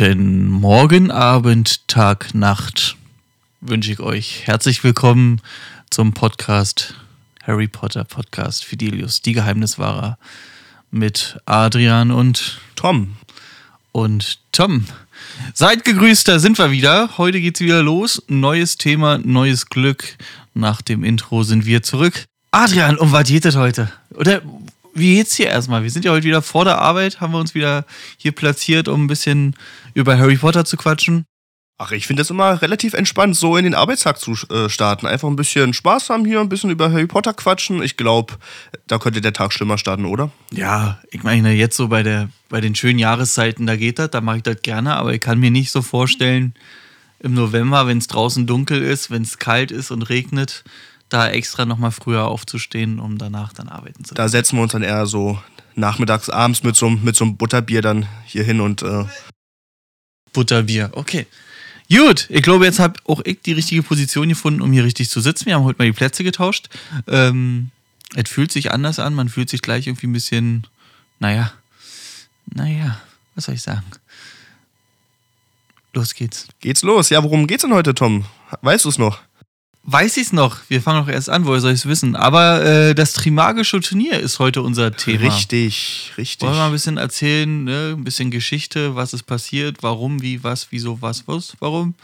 Guten Morgen, Abend, Tag, Nacht wünsche ich euch. Herzlich willkommen zum Podcast Harry Potter Podcast Fidelius, die Geheimniswahrer mit Adrian und Tom. Und Tom. Seid gegrüßt, da sind wir wieder. Heute geht's wieder los. Neues Thema, neues Glück. Nach dem Intro sind wir zurück. Adrian, um was geht es heute? Oder wie geht's hier erstmal? Wir sind ja heute wieder vor der Arbeit, haben wir uns wieder hier platziert, um ein bisschen über Harry Potter zu quatschen. Ach, ich finde das immer relativ entspannt, so in den Arbeitstag zu äh, starten. Einfach ein bisschen Spaß haben hier, ein bisschen über Harry Potter quatschen. Ich glaube, da könnte der Tag schlimmer starten, oder? Ja, ich meine, jetzt so bei, der, bei den schönen Jahreszeiten, da geht das, da mache ich das gerne, aber ich kann mir nicht so vorstellen, im November, wenn es draußen dunkel ist, wenn es kalt ist und regnet, da extra nochmal früher aufzustehen, um danach dann arbeiten zu können. Da setzen wir uns dann eher so nachmittags, abends mit so, mit so einem Butterbier dann hier hin und. Äh Butterbier, okay. Gut, ich glaube, jetzt habe auch ich die richtige Position gefunden, um hier richtig zu sitzen. Wir haben heute mal die Plätze getauscht. Ähm, es fühlt sich anders an, man fühlt sich gleich irgendwie ein bisschen, naja, naja, was soll ich sagen? Los geht's. Geht's los? Ja, worum geht's denn heute, Tom? Weißt du es noch? Weiß ich es noch. Wir fangen noch erst an, woher soll ich es wissen? Aber äh, das Trimagische Turnier ist heute unser Thema. Richtig, richtig. Wollen wir mal ein bisschen erzählen, ne? ein bisschen Geschichte, was ist passiert, warum, wie, was, wieso, was, was, warum?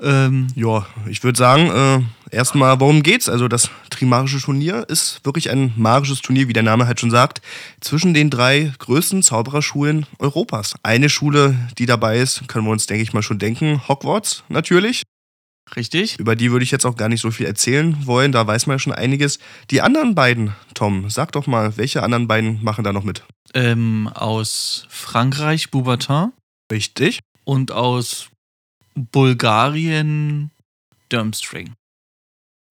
Ähm, ja, ich würde sagen, äh, erstmal, worum geht's? Also das Trimagische Turnier ist wirklich ein magisches Turnier, wie der Name halt schon sagt, zwischen den drei größten Zaubererschulen Europas. Eine Schule, die dabei ist, können wir uns, denke ich mal, schon denken, Hogwarts natürlich. Richtig. Über die würde ich jetzt auch gar nicht so viel erzählen wollen, da weiß man ja schon einiges. Die anderen beiden, Tom, sag doch mal, welche anderen beiden machen da noch mit? Ähm, aus Frankreich, Boubatin. Richtig. Und aus Bulgarien, Durmstrang.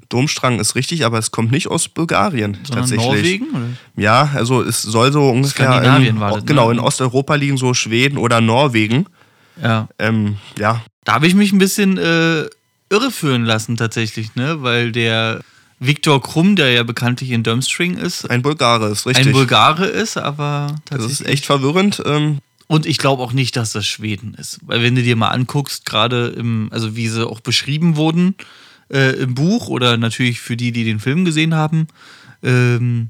Domstrang ist richtig, aber es kommt nicht aus Bulgarien Sondern tatsächlich. Norwegen? Oder? Ja, also es soll so ungefähr in, war das, genau ne? in Osteuropa liegen, so Schweden oder Norwegen. Ja. Ähm, ja. Da habe ich mich ein bisschen äh, irreführen lassen tatsächlich, ne? Weil der Viktor Krumm, der ja bekanntlich in Durmstrang ist, Ein Bulgare ist richtig. ein Bulgare ist, aber das tatsächlich. ist echt verwirrend. Ähm, Und ich glaube auch nicht, dass das Schweden ist. Weil wenn du dir mal anguckst, gerade im, also wie sie auch beschrieben wurden äh, im Buch oder natürlich für die, die den Film gesehen haben, ähm,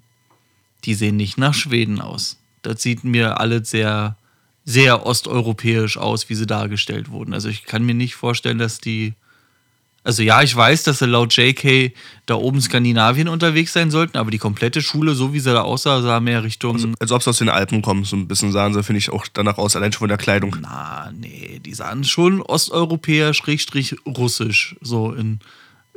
die sehen nicht nach Schweden aus. Das sieht mir alles sehr, sehr osteuropäisch aus, wie sie dargestellt wurden. Also ich kann mir nicht vorstellen, dass die. Also ja, ich weiß, dass sie laut JK da oben Skandinavien unterwegs sein sollten, aber die komplette Schule, so wie sie da aussah, sah mehr Richtung. also, als ob es aus den Alpen kommt, so ein bisschen sahen sie, finde ich, auch danach aus, allein schon von der Kleidung. Na, nee, die sahen schon Osteuropäer, Schrägstrich russisch. So in,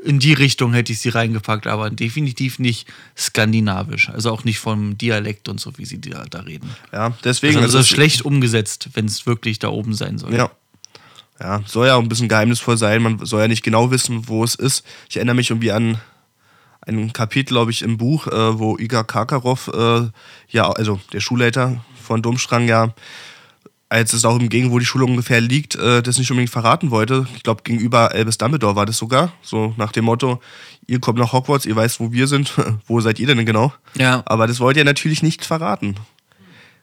in die Richtung hätte ich sie reingepackt, aber definitiv nicht skandinavisch. Also auch nicht vom Dialekt und so, wie sie da, da reden. Ja, deswegen Also ist das es ist schlecht umgesetzt, wenn es wirklich da oben sein soll. Ja. Ja, soll ja auch ein bisschen geheimnisvoll sein. Man soll ja nicht genau wissen, wo es ist. Ich erinnere mich irgendwie an ein Kapitel, glaube ich, im Buch, äh, wo Igor Karkarow, äh, ja, also der Schulleiter von Domstrang, ja, als es darum ging, wo die Schule ungefähr liegt, äh, das nicht unbedingt verraten wollte. Ich glaube, gegenüber Albus Dumbledore war das sogar. So nach dem Motto, ihr kommt nach Hogwarts, ihr weißt, wo wir sind. wo seid ihr denn genau? Ja. Aber das wollte er natürlich nicht verraten.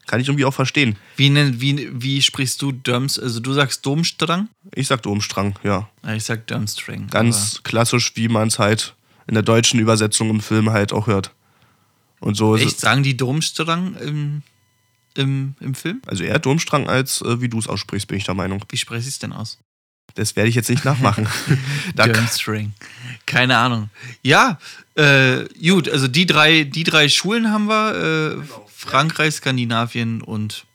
Kann ich irgendwie auch verstehen. Wie, nenn, wie, wie sprichst du Döms? Also du sagst Domstrang? Ich sag Domstrang, ja. Ja, ich sag Durmstrang. Ganz klassisch, wie man es halt in der deutschen Übersetzung im Film halt auch hört. Und so Echt, sagen die Domstrang im, im, im Film? Also eher Domstrang, als äh, wie du es aussprichst, bin ich der Meinung. Wie spreche ich es denn aus? Das werde ich jetzt nicht nachmachen. da, Durmstrang. Keine Ahnung. Ja, äh, gut, also die drei, die drei Schulen haben wir. Äh, Frankreich, Skandinavien und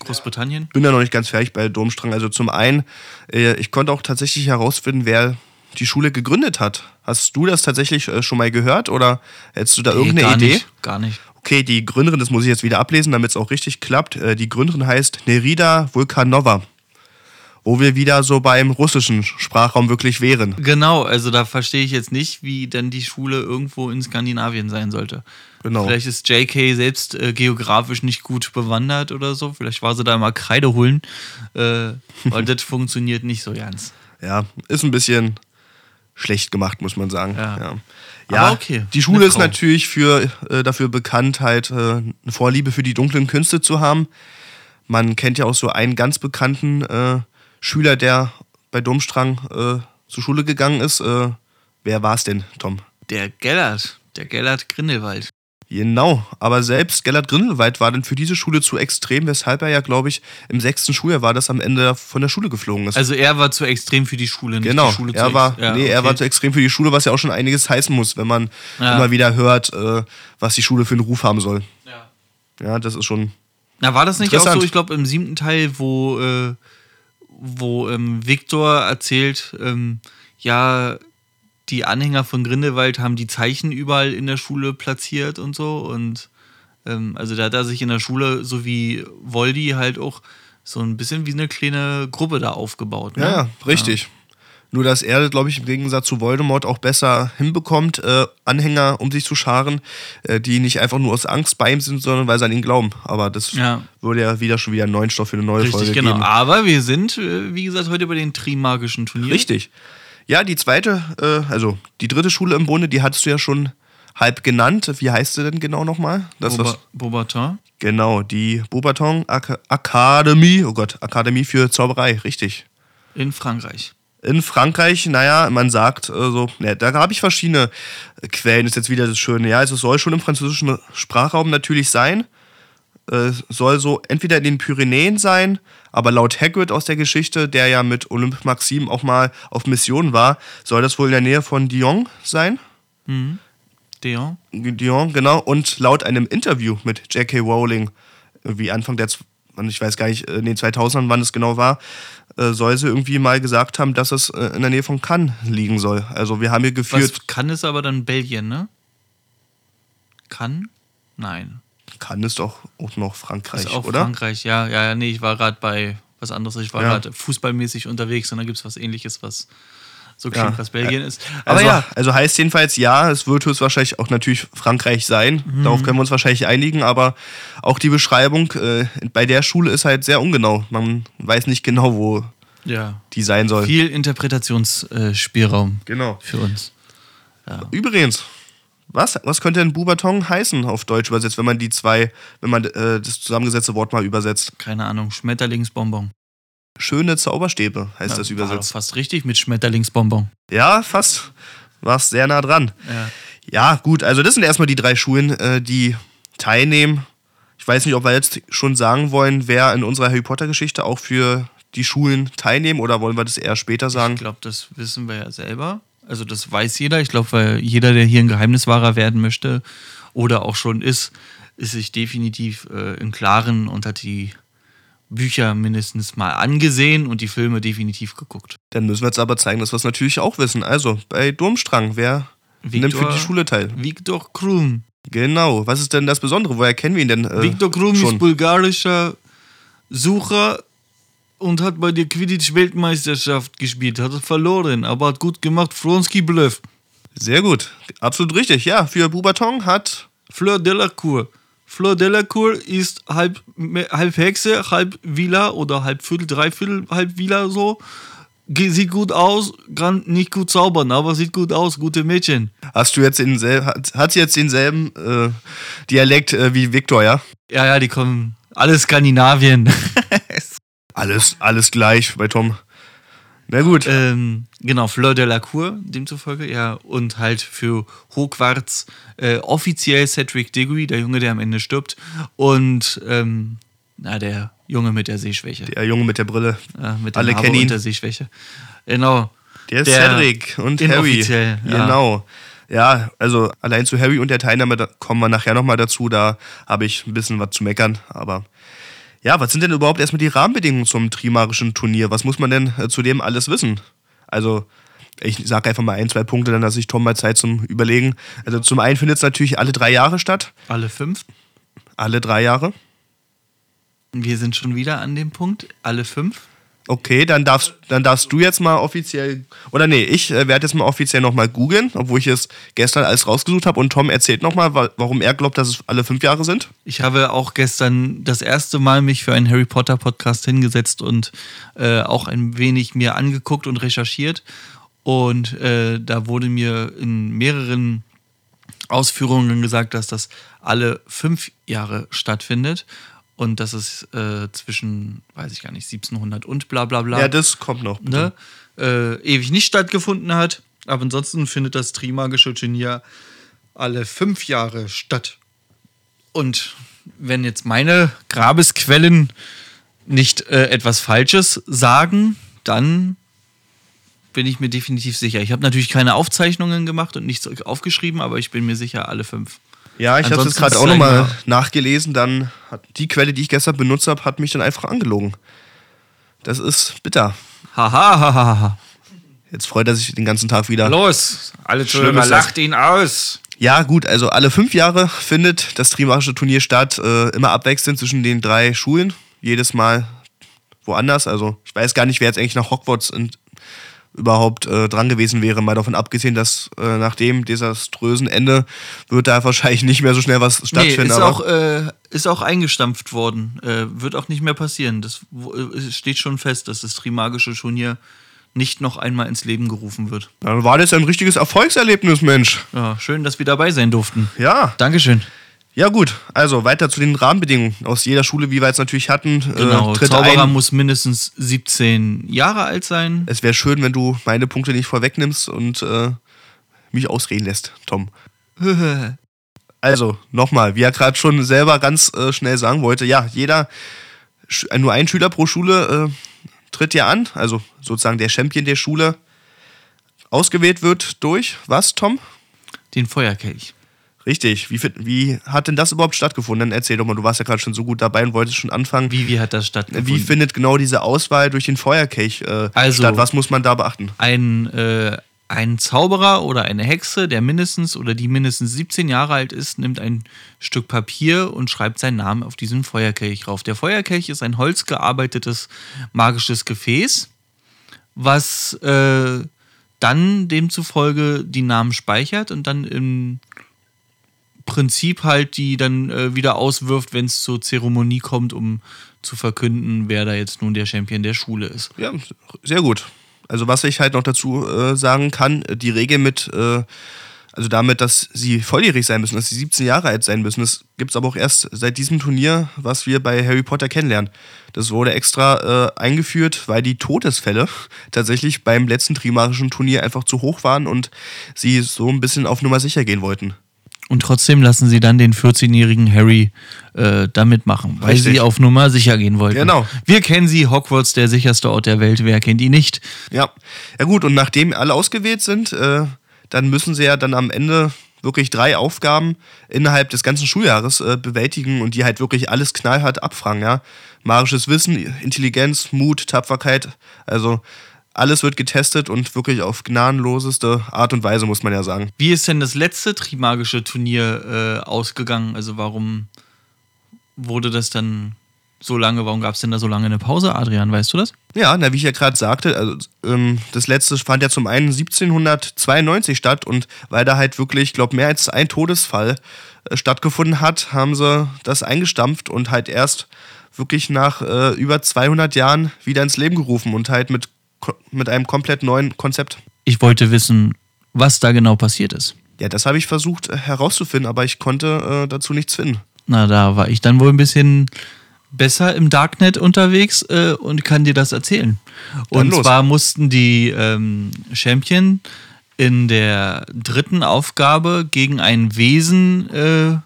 Großbritannien. bin ja noch nicht ganz fertig bei Domstrang. Also zum einen, äh, ich konnte auch tatsächlich herausfinden, wer die Schule gegründet hat. Hast du das tatsächlich äh, schon mal gehört oder hättest du da irgendeine gar Idee? Nicht, gar nicht. Okay, die Gründerin, das muss ich jetzt wieder ablesen, damit es auch richtig klappt. Äh, Die Gründerin heißt Nerida Vulkanova. Wo wir wieder so beim russischen Sprachraum wirklich wären. Genau, also da verstehe ich jetzt nicht, wie denn die Schule irgendwo in Skandinavien sein sollte. Genau. Vielleicht ist JK selbst äh, geografisch nicht gut bewandert oder so. Vielleicht war sie da mal Kreide holen, äh, weil das funktioniert nicht so ganz. Ja, ist ein bisschen schlecht gemacht, muss man sagen. Ja. Ja, ja okay, die Schule ist natürlich für, äh, dafür bekannt, halt äh, eine Vorliebe für die dunklen Künste zu haben. Man kennt ja auch so einen ganz bekannten äh, Schüler, der bei Domstrang äh, zur Schule gegangen ist. Äh, wer war es denn, Tom? Der Gellert, der Gellert Grindelwald. Genau, aber selbst Gellert Grindelwald war dann für diese Schule zu extrem, weshalb er ja, glaube ich, im sechsten Schuljahr war, das am Ende von der Schule geflogen ist. Also er war zu extrem für die Schule, nicht genau, die Schule er zu war, ja, nee, er okay. war zu extrem für die Schule, was ja auch schon einiges heißen muss, wenn man Ja. immer wieder hört, äh, was die Schule für einen Ruf haben soll. Ja. Ja, das ist schon. Na, war das nicht auch so, ich glaube, im siebten Teil, wo, äh, wo ähm, Viktor erzählt, ähm, ja, die Anhänger von Grindelwald haben die Zeichen überall in der Schule platziert und so. Und ähm, also da hat er sich in der Schule, so wie Voldy, halt auch so ein bisschen wie eine kleine Gruppe da aufgebaut. Ne? Ja, ja, richtig. Nur, dass er, glaube ich, im Gegensatz zu Voldemort auch besser hinbekommt, äh, Anhänger um sich zu scharen, äh, die nicht einfach nur aus Angst bei ihm sind, sondern weil sie an ihn glauben. Aber das Ja. würde ja wieder schon wieder einen neuen Stoff für eine neue Richtig, Folge genau. geben. Aber wir sind, äh, wie gesagt, heute bei den Trimagischen Turnieren. Richtig. Ja, die zweite, äh, also die dritte Schule im Bunde, die hattest du ja schon halb genannt. Wie heißt sie denn genau nochmal? Das Boba, ist Bobaton. genau die Beaubaton Ak Akademie. Oh Gott, Akademie für Zauberei, richtig. in Frankreich. In Frankreich, naja, man sagt äh, so, ne, da habe ich verschiedene Quellen, ist jetzt wieder das Schöne. Ja, also es soll schon im französischen Sprachraum natürlich sein. Äh, soll so entweder in den Pyrenäen sein, aber laut Hagrid aus der Geschichte, der ja mit Olympe Maxim auch mal auf Mission war, soll das wohl in der Nähe von Dijon sein. Deon. Dijon, genau. Und laut einem Interview mit J.K. Rowling, wie Anfang der, ich weiß gar nicht, in den 2000ern, wann es genau war, äh, soll sie irgendwie mal gesagt haben, dass es äh, in der Nähe von Cannes liegen soll. Also wir haben hier geführt, Was kann ist aber dann Belgien, ne? Kann? Nein. Cannes ist doch auch noch Frankreich, Ist auch oder? Frankreich, ja, ja, ja, nee, ich war gerade bei was anderes. Ich war Ja. gerade fußballmäßig unterwegs und da gibt es was ähnliches, was so klingt, Ja. was Belgien ist. Aber Also, ja, also heißt jedenfalls ja, es wird höchstwahrscheinlich auch natürlich Frankreich sein. Mhm. Darauf können wir uns wahrscheinlich einigen, aber auch die Beschreibung äh, bei der Schule ist halt sehr ungenau. Man weiß nicht genau, wo ja. die sein soll. viel Interpretationsspielraum Genau. für uns. Übrigens, was, was könnte denn Bubaton heißen auf Deutsch übersetzt, wenn man die zwei, wenn man äh, das zusammengesetzte Wort mal übersetzt? Keine Ahnung, Schmetterlingsbonbon. Schöne Zauberstäbe heißt das war doch übersetzt. fast richtig mit Schmetterlingsbonbon. Ja, fast. Warst sehr nah dran. Ja. Ja, gut, also das sind erstmal die drei Schulen, äh, die teilnehmen. Ich weiß nicht, ob wir jetzt schon sagen wollen, wer in unserer Harry Potter-Geschichte auch für die Schulen teilnehmen oder wollen wir das eher später sagen? Ich glaube, das wissen wir ja selber. Also das weiß jeder. Ich glaube, weil jeder, der hier ein Geheimniswahrer werden möchte oder auch schon ist, ist sich definitiv äh, im Klaren und hat die Bücher mindestens mal angesehen und die Filme definitiv geguckt. Dann müssen wir jetzt aber zeigen, dass wir es natürlich auch wissen. Also, bei Durmstrang, wer nimmt für Victor- die Schule teil? Viktor Krum. Genau. Was ist denn das Besondere? Woher kennen wir ihn denn? Äh, Viktor Krum ist schon? bulgarischer Sucher und hat bei der Quidditch-Weltmeisterschaft gespielt. Hat verloren, aber hat gut gemacht. Fronski Bluff. Sehr gut. Absolut richtig. Ja, für Bubaton hat. Fleur Delacour. Fleur Delacour ist halb, halb Hexe, halb Villa oder halb Viertel, Dreiviertel, halb Villa so. Sieht gut aus, kann nicht gut zaubern, aber sieht gut aus, gute Mädchen. Hast du jetzt denselben, hat, hat sie jetzt denselben äh, Dialekt äh, wie Viktor, ja? Ja, ja, die kommen alles Skandinavien. Alles, alles gleich bei Tom. Na gut. ähm, genau, Fleur Delacour, demzufolge, ja. Und halt für Hogwarts äh, offiziell Cedric Diggory, der Junge, der am Ende stirbt. Und, ähm, na, der Junge mit der Sehschwäche. der Junge mit der Brille. Ja, mit Alle kennen ihn. und der Sehschwäche. Genau. Der ist Der Cedric und Harry. ja. Genau. Ja, also allein zu Harry und der Teilnahme da kommen wir nachher nochmal dazu. Da habe ich ein bisschen was zu meckern. Aber ja, was sind denn überhaupt erstmal die Rahmenbedingungen zum Trimarischen Turnier? Was muss man denn äh, zu dem alles wissen? Also, ich sage einfach mal ein, zwei Punkte, dann lasse ich Tom mal Zeit zum Überlegen. Also zum einen findet es natürlich alle drei Jahre statt. Alle fünf. Alle drei Jahre. Wir sind schon wieder an dem Punkt. Alle fünf. Okay, dann darfst, dann darfst du jetzt mal offiziell, oder nee, ich äh, werde jetzt mal offiziell nochmal googeln, obwohl ich es gestern alles rausgesucht habe und Tom erzählt nochmal, wa warum er glaubt, dass es alle fünf Jahre sind. Ich habe auch gestern das erste Mal mich für einen Harry Potter Podcast hingesetzt und äh, auch ein wenig mir angeguckt und recherchiert. Und äh, da wurde mir in mehreren Ausführungen gesagt, dass das alle fünf Jahre stattfindet. Und das ist äh, zwischen, weiß ich gar nicht, 1700 und bla bla bla. Ja, das kommt noch. ne? äh, ewig nicht stattgefunden hat. Aber ansonsten findet das Trimagische Turnier alle fünf Jahre statt. Und wenn jetzt meine Grabesquellen nicht äh, etwas Falsches sagen, dann bin ich mir definitiv sicher. Ich habe natürlich keine Aufzeichnungen gemacht und nichts aufgeschrieben, aber ich bin mir sicher, alle fünf. Ja, ich habe Ansonsten gerade auch es nochmal nachgelesen. Dann hat die Quelle, die ich gestern benutzt habe, hat mich dann einfach angelogen. Das ist bitter. Haha, haha, haha. Jetzt freut er sich den ganzen Tag wieder. Los, alle Schlimm Zuhörer, ist das. lacht ihn aus. Ja, gut, also alle fünf Jahre findet das Trimarische Turnier statt, äh, immer abwechselnd zwischen den drei Schulen. Jedes Mal woanders. Also ich weiß gar nicht, wer jetzt eigentlich nach Hogwarts in, überhaupt äh, dran gewesen wäre, mal davon abgesehen, dass äh, nach dem desaströsen Ende wird da wahrscheinlich nicht mehr so schnell was Nee, stattfinden. ist aber auch, äh, ist auch eingestampft worden. Äh, wird auch nicht mehr passieren. Das äh, es steht schon fest, dass das Trimagische Turnier nicht noch einmal ins Leben gerufen wird. dann war das ein richtiges Erfolgserlebnis, Mensch. Ja, schön, dass wir dabei sein durften. Ja. Dankeschön. Ja, gut. Also weiter zu den Rahmenbedingungen aus jeder Schule, wie wir jetzt natürlich hatten. Genau, äh, Zauberer ein. muss mindestens 17 Jahre alt sein. Es wäre schön, wenn du meine Punkte nicht vorwegnimmst und äh, mich ausreden lässt, Tom. Also, nochmal, wie er gerade schon selber ganz äh, schnell sagen wollte, ja, jeder, äh, nur ein Schüler pro Schule äh, tritt ja an, also sozusagen der Champion der Schule ausgewählt wird durch was, Tom? Den Feuerkelch. Richtig. Wie, wie hat denn das überhaupt stattgefunden? Dann erzähl doch mal, du warst ja gerade schon so gut dabei und wolltest schon anfangen. Wie, wie hat das stattgefunden? Wie findet genau diese Auswahl durch den Feuerkelch äh, Also- statt? Was muss man da beachten? ein, äh, ein Zauberer oder eine Hexe, der mindestens oder die mindestens 17 Jahre alt ist, nimmt ein Stück Papier und schreibt seinen Namen auf diesen Feuerkelch rauf. Der Feuerkelch ist ein holzgearbeitetes magisches Gefäß, was äh, dann demzufolge die Namen speichert und dann im Prinzip halt die dann äh, wieder auswirft, wenn es zur Zeremonie kommt, um zu verkünden, wer da jetzt nun der Champion der Schule ist. Ja, sehr gut. Also was ich halt noch dazu äh, sagen kann, die Regel mit, äh, also damit, dass sie volljährig sein müssen, dass sie 17 Jahre alt sein müssen, das gibt es aber auch erst seit diesem Turnier, was wir bei Harry Potter kennenlernen. Das wurde extra äh, eingeführt, weil die Todesfälle tatsächlich beim letzten Trimarischen Turnier einfach zu hoch waren und sie so ein bisschen auf Nummer sicher gehen wollten. Und trotzdem lassen sie dann den 14-jährigen Harry äh, da mitmachen, weil Richtig. sie auf Nummer sicher gehen wollten. Genau. Wir kennen sie, Hogwarts, der sicherste Ort der Welt. Wer kennt ihn nicht? Ja, ja gut, und nachdem alle ausgewählt sind, äh, dann müssen sie ja dann am Ende wirklich drei Aufgaben innerhalb des ganzen Schuljahres äh, bewältigen und die halt wirklich alles knallhart abfragen, ja. Magisches Wissen, Intelligenz, Mut, Tapferkeit, also alles wird getestet und wirklich auf gnadenloseste Art und Weise, muss man ja sagen. Wie ist denn das letzte Trimagische Turnier äh, ausgegangen? Also warum wurde das dann so lange, warum gab es denn da so lange eine Pause, Adrian, weißt du das? Ja, na, wie ich ja gerade sagte, also, ähm, das letzte fand ja zum einen 1792 statt und weil da halt wirklich, ich glaube, mehr als ein Todesfall äh, stattgefunden hat, haben sie das eingestampft und halt erst wirklich nach äh, über 200 Jahren wieder ins Leben gerufen und halt mit, mit einem komplett neuen Konzept. Ich wollte wissen, was da genau passiert ist. Ja, das habe ich versucht äh, herauszufinden, aber ich konnte äh, dazu nichts finden. Na, da war ich dann wohl ein bisschen besser im Darknet unterwegs äh, und kann dir das erzählen. Und zwar mussten die ähm, Champion in der dritten Aufgabe gegen ein Wesen, äh,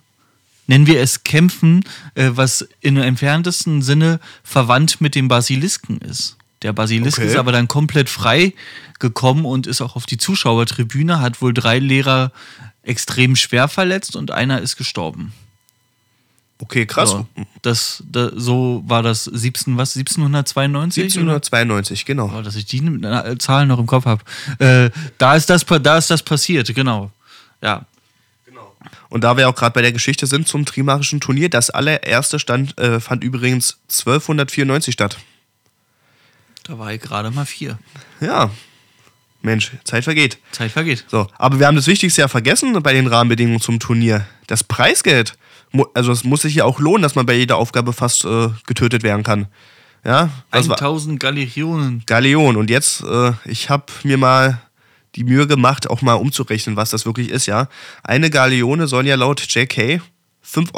nennen wir es kämpfen, äh, was im entferntesten Sinne verwandt mit dem Basilisken ist. Der Basilisk Okay. ist aber dann komplett frei gekommen und ist auch auf die Zuschauertribüne, hat wohl drei Lehrer extrem schwer verletzt und einer ist gestorben. Okay, krass. So, das, da, so war das 17, was, 1792? 1792, genau. Oder? Oh, dass ich die Zahlen noch im Kopf habe. Äh, da, ist das, da ist das passiert, genau. Ja. Und da wir auch gerade bei der Geschichte sind zum Trimarischen Turnier, das allererste stand, äh, fand übrigens 1294 statt. Da war ich gerade mal vier. Ja, Mensch, Zeit vergeht. Zeit vergeht. So, aber wir haben das Wichtigste ja vergessen bei den Rahmenbedingungen zum Turnier. Das Preisgeld. Also es muss sich ja auch lohnen, dass man bei jeder Aufgabe fast äh, getötet werden kann. Ja, was war 1000 Galeonen. Galeon. Und jetzt, äh, ich habe mir mal die Mühe gemacht, auch mal umzurechnen, was das wirklich ist, ja. Eine Galeone soll ja laut JK 5,63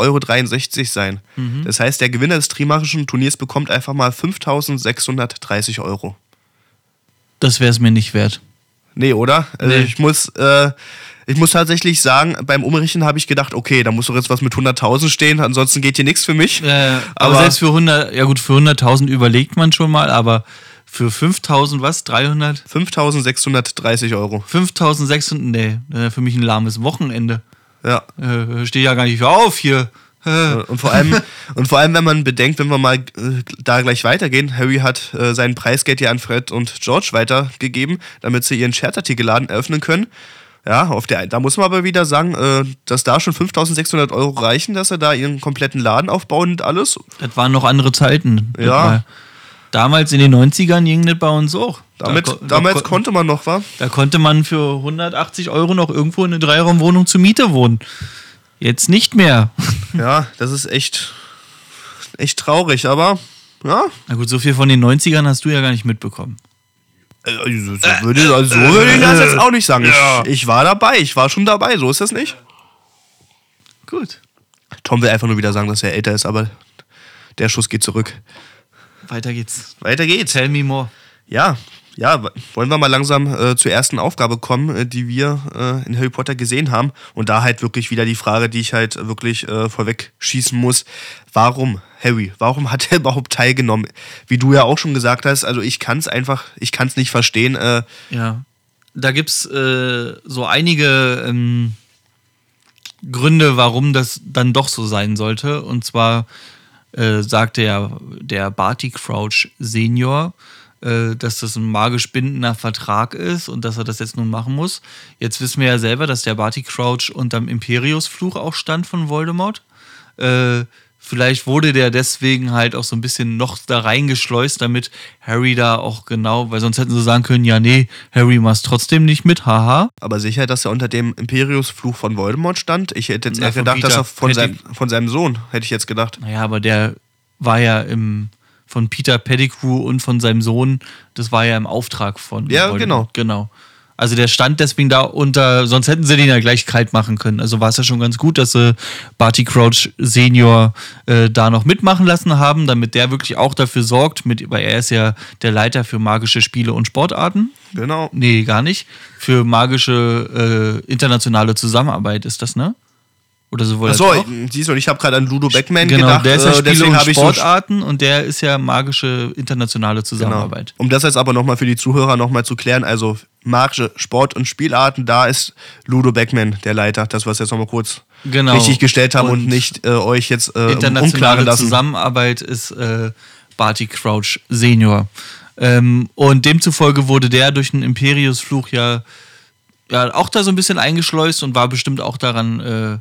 Euro sein. Mhm. Das heißt, der Gewinner des Trimachischen Turniers bekommt einfach mal 5.630 Euro. Das wäre es mir nicht wert. Nee, oder? Also Nee. ich muss, äh, ich muss tatsächlich sagen, beim Umrechnen habe ich gedacht, okay, da muss doch jetzt was mit 100.000 stehen, ansonsten geht hier nichts für mich. Äh, aber, Aber- selbst für 100, ja gut, für 100.000 überlegt man schon mal, aber für 5.000 was? 300? 5.630 Euro. 5.600? Nee, äh, für mich ein lahmes Wochenende. Ja. Äh, stehe ja gar nicht für auf hier. Äh, Und vor allem, und vor allem, wenn man bedenkt, wenn wir mal äh, da gleich weitergehen, Harry hat äh, sein Preisgeld ja an Fred und George weitergegeben, damit sie ihren Scherzartikelladen eröffnen können. Ja, auf der, da muss man aber wieder sagen, äh, dass da schon 5600 Euro reichen, dass er da ihren kompletten Laden aufbauen und alles. Das waren noch andere Zeiten. Ja. Damals in den 90ern ging das bei uns auch. Damit, da, damals da, ko- konnte man noch, wa? da konnte man für 180 Euro noch irgendwo in eine Dreiraumwohnung zur Miete wohnen. Jetzt nicht mehr. Ja, das ist echt, echt traurig, aber ja, Na gut, so viel von den 90ern hast du ja gar nicht mitbekommen. Also, so würde, also so würde ich das jetzt auch nicht sagen. Ich, ich war dabei, ich war schon dabei, so ist das nicht. Gut. Tom will einfach nur wieder sagen, dass er älter ist, aber der Schuss geht zurück. Weiter geht's. Weiter geht's. Tell me more. Ja, ja, wollen wir mal langsam äh, zur ersten Aufgabe kommen, äh, die wir äh, in Harry Potter gesehen haben. Und da halt wirklich wieder die Frage, die ich halt wirklich äh, vorweg schießen muss. Warum, Harry, warum hat er überhaupt teilgenommen? Wie du ja auch schon gesagt hast, also ich kann es einfach, ich kann es nicht verstehen. Äh, Ja. Da gibt's äh, so einige ähm, Gründe, warum das dann doch so sein sollte. Und zwar äh, sagte ja der Barty Crouch Senior, äh, dass das ein magisch bindender Vertrag ist und dass er das jetzt nun machen muss. Jetzt wissen wir ja selber, dass der Barty Crouch unterm Imperius-Fluch auch stand von Voldemort. Äh, vielleicht wurde der deswegen halt auch so ein bisschen noch da reingeschleust, damit Harry da auch genau, weil sonst hätten sie sagen können, ja, nee, Harry macht trotzdem nicht mit, haha. aber sicher, dass er unter dem Imperius-Fluch von Voldemort stand? Ich hätte jetzt Na, eher gedacht, dass Peter er von, seinem, von seinem Sohn, hätte ich jetzt gedacht. Naja, aber der war ja im von Peter Pettigrew und von seinem Sohn, das war ja im Auftrag von Ja, Voldemort. Genau. Also der stand deswegen da unter, sonst hätten sie den ja gleich kalt machen können. Also war es ja schon ganz gut, dass sie Barty Crouch Senior äh, da noch mitmachen lassen haben, damit der wirklich auch dafür sorgt, mit, weil er ist ja der Leiter für magische Spiele und Sportarten. Genau. Nee, gar nicht. Für magische äh, internationale Zusammenarbeit ist das, ne? Oder so wollte Achso, siehst du, ich habe gerade an Ludo Beckman Genau, gedacht. der ist ja äh, Spiele deswegen und so Sportarten und der ist ja magische internationale Genau. Zusammenarbeit. Um das jetzt aber nochmal für die Zuhörer nochmal zu klären, also magische Sport- und Spielarten, da ist Ludo Beckman der Leiter, das was wir jetzt nochmal kurz Genau. richtig gestellt haben und, Und nicht äh, euch jetzt äh, Internationale lassen. Zusammenarbeit ist äh, Barty Crouch Senior. Ähm, und demzufolge wurde der durch den Imperius-Fluch ja, ja auch da so ein bisschen eingeschleust und war bestimmt auch daran äh,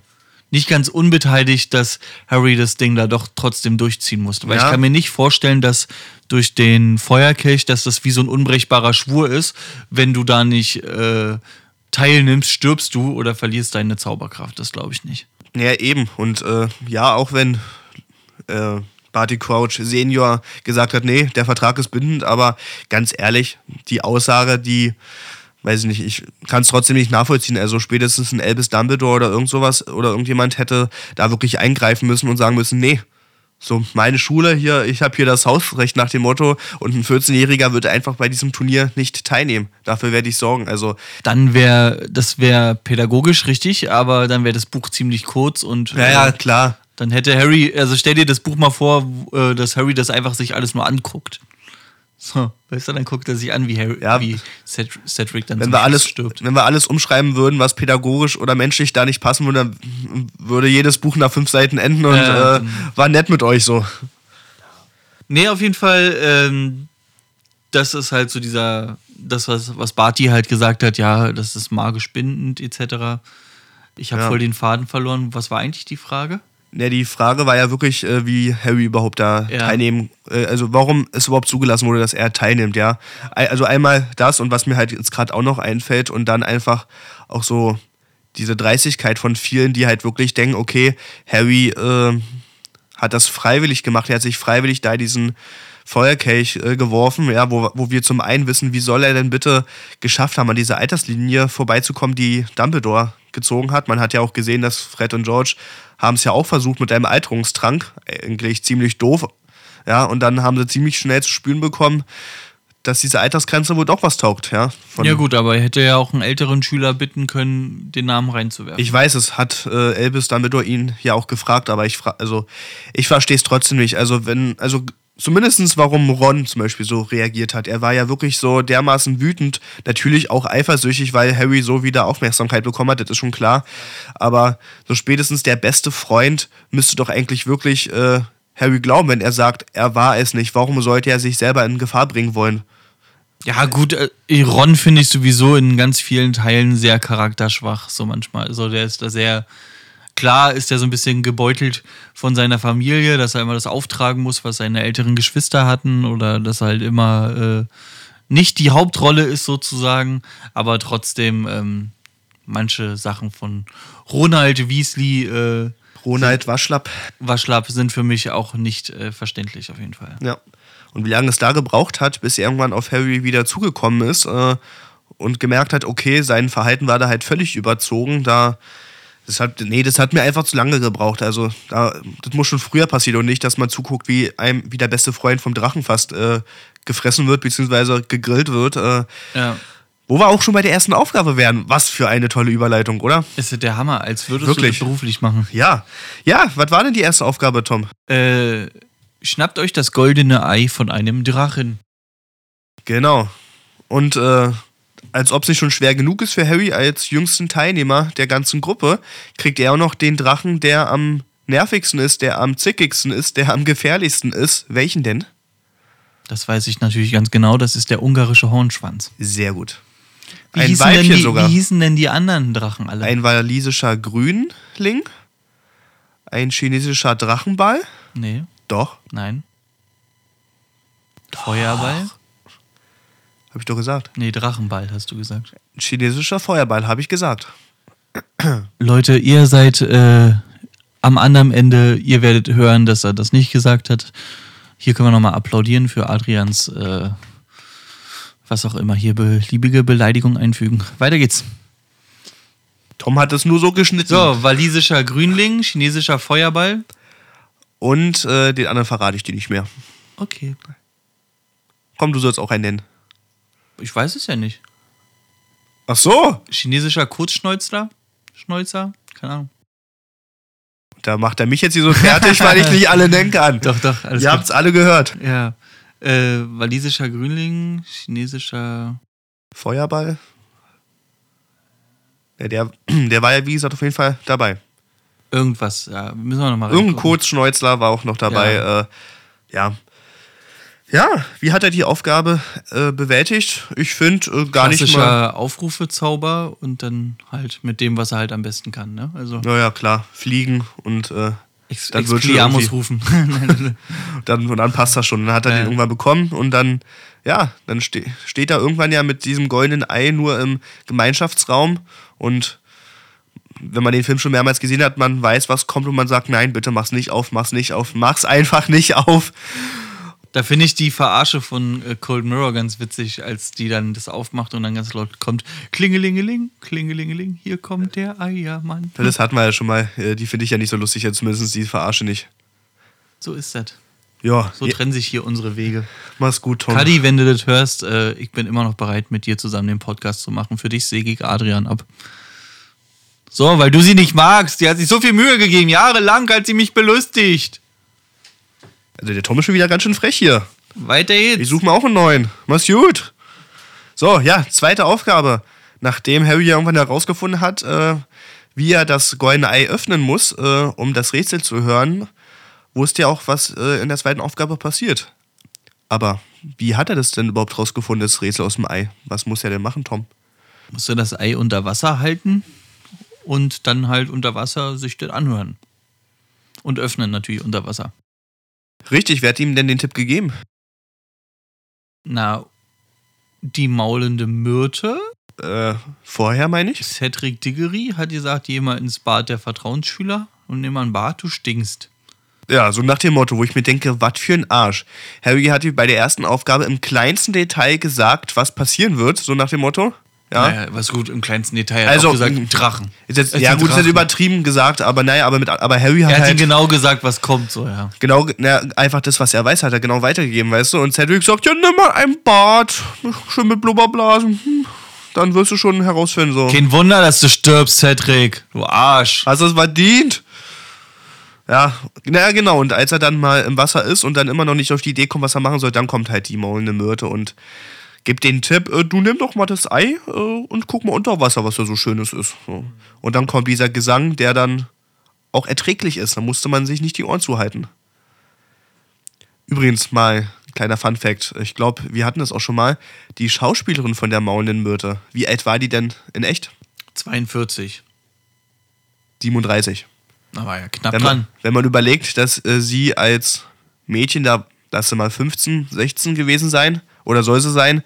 nicht ganz unbeteiligt, dass Harry das Ding da doch trotzdem durchziehen musste. Weil Ja. ich kann mir nicht vorstellen, dass durch den Feuerkelch, dass das wie so ein unbrechbarer Schwur ist, wenn du da nicht äh, teilnimmst, stirbst du oder verlierst deine Zauberkraft. Das glaube ich nicht. Ja, eben. Und äh, ja, auch wenn äh, Barty Crouch Senior gesagt hat, nee, der Vertrag ist bindend, aber ganz ehrlich, die Aussage, die, weiß ich nicht, ich kann es trotzdem nicht nachvollziehen. Also spätestens ein Albus Dumbledore oder irgend sowas oder irgendjemand hätte da wirklich eingreifen müssen und sagen müssen, nee. So, meine Schule hier, ich habe hier das Hausrecht nach dem Motto und ein 14-Jähriger wird einfach bei diesem Turnier nicht teilnehmen. Dafür werde ich sorgen. Also, dann wäre das wäre pädagogisch richtig, aber dann wäre das Buch ziemlich kurz und ja, ja, äh, klar. dann hätte Harry, also stell dir das Buch mal vor, äh, dass Harry das einfach sich alles nur anguckt. So, weißt du, dann guckt er sich an, wie Harry, Ja. wie Ced- Cedric dann wenn wir alles, stirbt. wenn wir alles umschreiben würden, was pädagogisch oder menschlich da nicht passen würde, dann würde jedes Buch nach fünf Seiten enden und Ja, äh, war nett mit euch so. Nee, auf jeden Fall, ähm, das ist halt so dieser, das, was, was Barty halt gesagt hat, ja, das ist magisch bindend, etc. Ich habe Ja. voll den Faden verloren. Was war eigentlich die Frage? Ja, die Frage war ja wirklich, äh, wie Harry überhaupt da Ja. teilnehmen, äh, also warum es überhaupt zugelassen wurde, dass er teilnimmt, ja. Also einmal das und was mir halt jetzt gerade auch noch einfällt und dann einfach auch so diese Dreistigkeit von vielen, die halt wirklich denken, okay, Harry äh, hat das freiwillig gemacht, er hat sich freiwillig da diesen Feuerkelch äh, geworfen, ja, wo, wo wir zum einen wissen, wie soll er denn bitte geschafft haben, an dieser Alterslinie vorbeizukommen, die Dumbledore gezogen hat. Man hat ja auch gesehen, dass Fred und George haben es ja auch versucht mit einem Alterungstrank, eigentlich ziemlich doof. Ja, und dann haben sie ziemlich schnell zu spüren bekommen, dass diese Altersgrenze wohl doch was taugt, ja. ja gut, aber er hätte ja auch einen älteren Schüler bitten können, den Namen reinzuwerfen. Ich weiß, es hat äh, Elvis Dumbledore ihn ja auch gefragt, aber ich also ich verstehe es trotzdem nicht. Also wenn, also zumindestens warum Ron zum Beispiel so reagiert hat. Er war ja wirklich so dermaßen wütend, natürlich auch eifersüchtig, weil Harry so wieder Aufmerksamkeit bekommen hat, das ist schon klar. Aber so spätestens der beste Freund müsste doch eigentlich wirklich äh, Harry glauben, wenn er sagt, er war es nicht. Warum sollte er sich selber in Gefahr bringen wollen? Ja, gut, äh, Ron finde ich sowieso in ganz vielen Teilen sehr charakterschwach, so manchmal. Also der ist da sehr. Klar ist er so ein bisschen gebeutelt von seiner Familie, dass er immer das auftragen muss, was seine älteren Geschwister hatten oder dass er halt immer äh, nicht die Hauptrolle ist sozusagen, aber trotzdem ähm, manche Sachen von Ronald Weasley. Äh, Ronald Waschlapp. Waschlapp sind für mich auch nicht äh, verständlich auf jeden Fall. Ja. Und wie lange es da gebraucht hat, bis er irgendwann auf Harry wieder zugekommen ist äh, und gemerkt hat, okay, sein Verhalten war da halt völlig überzogen. Da, das hat, nee, das hat mir einfach zu lange gebraucht. Also, da, das muss schon früher passieren und nicht, dass man zuguckt, wie einem, wie der beste Freund vom Drachen fast äh, gefressen wird, beziehungsweise gegrillt wird. Äh, ja. Wo wir auch schon bei der ersten Aufgabe wären. Was für eine tolle Überleitung, oder? Ist der Hammer, als würdest Wirklich? du das beruflich machen. Ja. Ja, was war denn die erste Aufgabe, Tom? Äh, Schnappt euch das goldene Ei von einem Drachen. Genau. Und äh, als ob es nicht schon schwer genug ist für Harry als jüngsten Teilnehmer der ganzen Gruppe, kriegt er auch noch den Drachen, der am nervigsten ist, der am zickigsten ist, der am gefährlichsten ist. Welchen denn? Das weiß ich natürlich ganz genau, das ist der ungarische Hornschwanz. Sehr gut. Wie Ein Weibchen die, sogar. Wie hießen denn die anderen Drachen alle? Ein walisischer Grünling, ein chinesischer Drachenball. Nee. Doch. Nein. Doch. Feuerball? Hab ich doch gesagt. Nee, Drachenball hast du gesagt. Chinesischer Feuerball, habe ich gesagt. Leute, ihr seid äh, am anderen Ende, ihr werdet hören, dass er das nicht gesagt hat. Hier können wir nochmal applaudieren für Adrians, äh, was auch immer, hier beliebige Beleidigung einfügen. Weiter geht's. Tom hat es nur so geschnitten. So, walisischer Grünling, chinesischer Feuerball. Und äh, den anderen verrate ich dir nicht mehr. Okay. Komm, du sollst auch einen nennen. Ich weiß es ja nicht. Ach so. Chinesischer Kurzschnäuzler? Schnäuzer? Keine Ahnung. Da macht er mich jetzt hier so fertig, weil ich nicht alle nennen kann. Doch, doch. Alles Ihr habt es alle gehört. Ja. Äh, walisischer Grünling, chinesischer. Feuerball. Ja, der, der war ja, wie gesagt, auf jeden Fall dabei. Irgendwas, ja, müssen wir nochmal Irgendein Kurzschnäuzler war auch noch dabei. Ja. Äh, ja. Ja. wie hat er die Aufgabe äh, bewältigt? Ich finde äh, gar nicht mal. Aufrufezauber und dann halt mit dem, was er halt am besten kann. Ne? Also naja, klar, fliegen und äh, Ex dann wird schon rufen. dann, und dann passt das schon. Dann hat er ja. den irgendwann bekommen und dann, ja, dann ste steht er irgendwann ja mit diesem goldenen Ei nur im Gemeinschaftsraum und wenn man den Film schon mehrmals gesehen hat, man weiß, was kommt und man sagt, nein, bitte mach's nicht auf, mach's nicht auf, mach's einfach nicht auf. Da finde ich die Verarsche von äh, Cold Mirror ganz witzig, als die dann das aufmacht und dann ganz laut kommt: Klingelingeling, Klingelingeling, hier kommt der Eiermann. Das hatten wir ja schon mal. Äh, die finde ich ja nicht so lustig, zumindest die Verarsche nicht. So ist das. Ja. So trennen sich hier unsere Wege. Mach's gut, Tom. Kadi, wenn du das hörst, äh, ich bin immer noch bereit, mit dir zusammen den Podcast zu machen. Für dich säge ich Adrian ab. So, weil du sie nicht magst. Die hat sich so viel Mühe gegeben. Jahrelang hat sie mich belustigt. Also der Tom ist schon wieder ganz schön frech hier. Weiter geht's. Ich suche mir auch einen neuen. Mach's gut. So, ja, zweite Aufgabe. Nachdem Harry ja irgendwann herausgefunden hat, äh, wie er das goldene Ei öffnen muss, äh, um das Rätsel zu hören, wusste er auch, was äh, in der zweiten Aufgabe passiert. Aber wie hat er das denn überhaupt rausgefunden, das Rätsel aus dem Ei? Was muss er denn machen, Tom? Muss er das Ei unter Wasser halten? und dann halt unter Wasser sich das anhören. Und öffnen natürlich unter Wasser. Richtig, wer hat ihm denn den Tipp gegeben? Na, die maulende Myrte. Äh, vorher meine ich? Cedric Diggory hat gesagt, geh mal ins Bad der Vertrauensschüler und nimm mal ein Bad, du stinkst. Ja, so nach dem Motto, wo ich mir denke, was für ein Arsch. Harry hat bei der ersten Aufgabe im kleinsten Detail gesagt, was passieren wird, so nach dem Motto. Ja. Naja, was gut im kleinsten Detail. Also, gesagt, Drachen. Ist jetzt, ja, gut, ist jetzt Drachen. übertrieben gesagt, aber naja, aber, mit, aber Harry hat Er hat halt ihm genau gesagt, was kommt, so, ja. genau, na, einfach das, was er weiß, hat er genau weitergegeben, weißt du? Und Cedric sagt, ja, nimm mal ein Bad, schön mit Blubberblasen, hm, dann wirst du schon herausfinden, so. Kein Wunder, dass du stirbst, Cedric. Du Arsch. Hast du es verdient? Ja, naja, genau. Und als er dann mal im Wasser ist und dann immer noch nicht auf die Idee kommt, was er machen soll, dann kommt halt die maulende Myrte und gibt den Tipp, äh, du nimm doch mal das Ei äh, und guck mal unter Wasser, was da so Schönes ist. So. Und dann kommt dieser Gesang, der dann auch erträglich ist. Da musste man sich nicht die Ohren zuhalten. Übrigens mal ein kleiner Fun Fact. Ich glaube, wir hatten das auch schon mal. Die Schauspielerin von der maulenden Myrte, wie alt war die denn in echt? 42. 37. Da war ja knapp Wenn dran. man, wenn man überlegt, dass äh, sie als Mädchen da, lass sie mal 15, 16 gewesen sein, oder soll sie sein,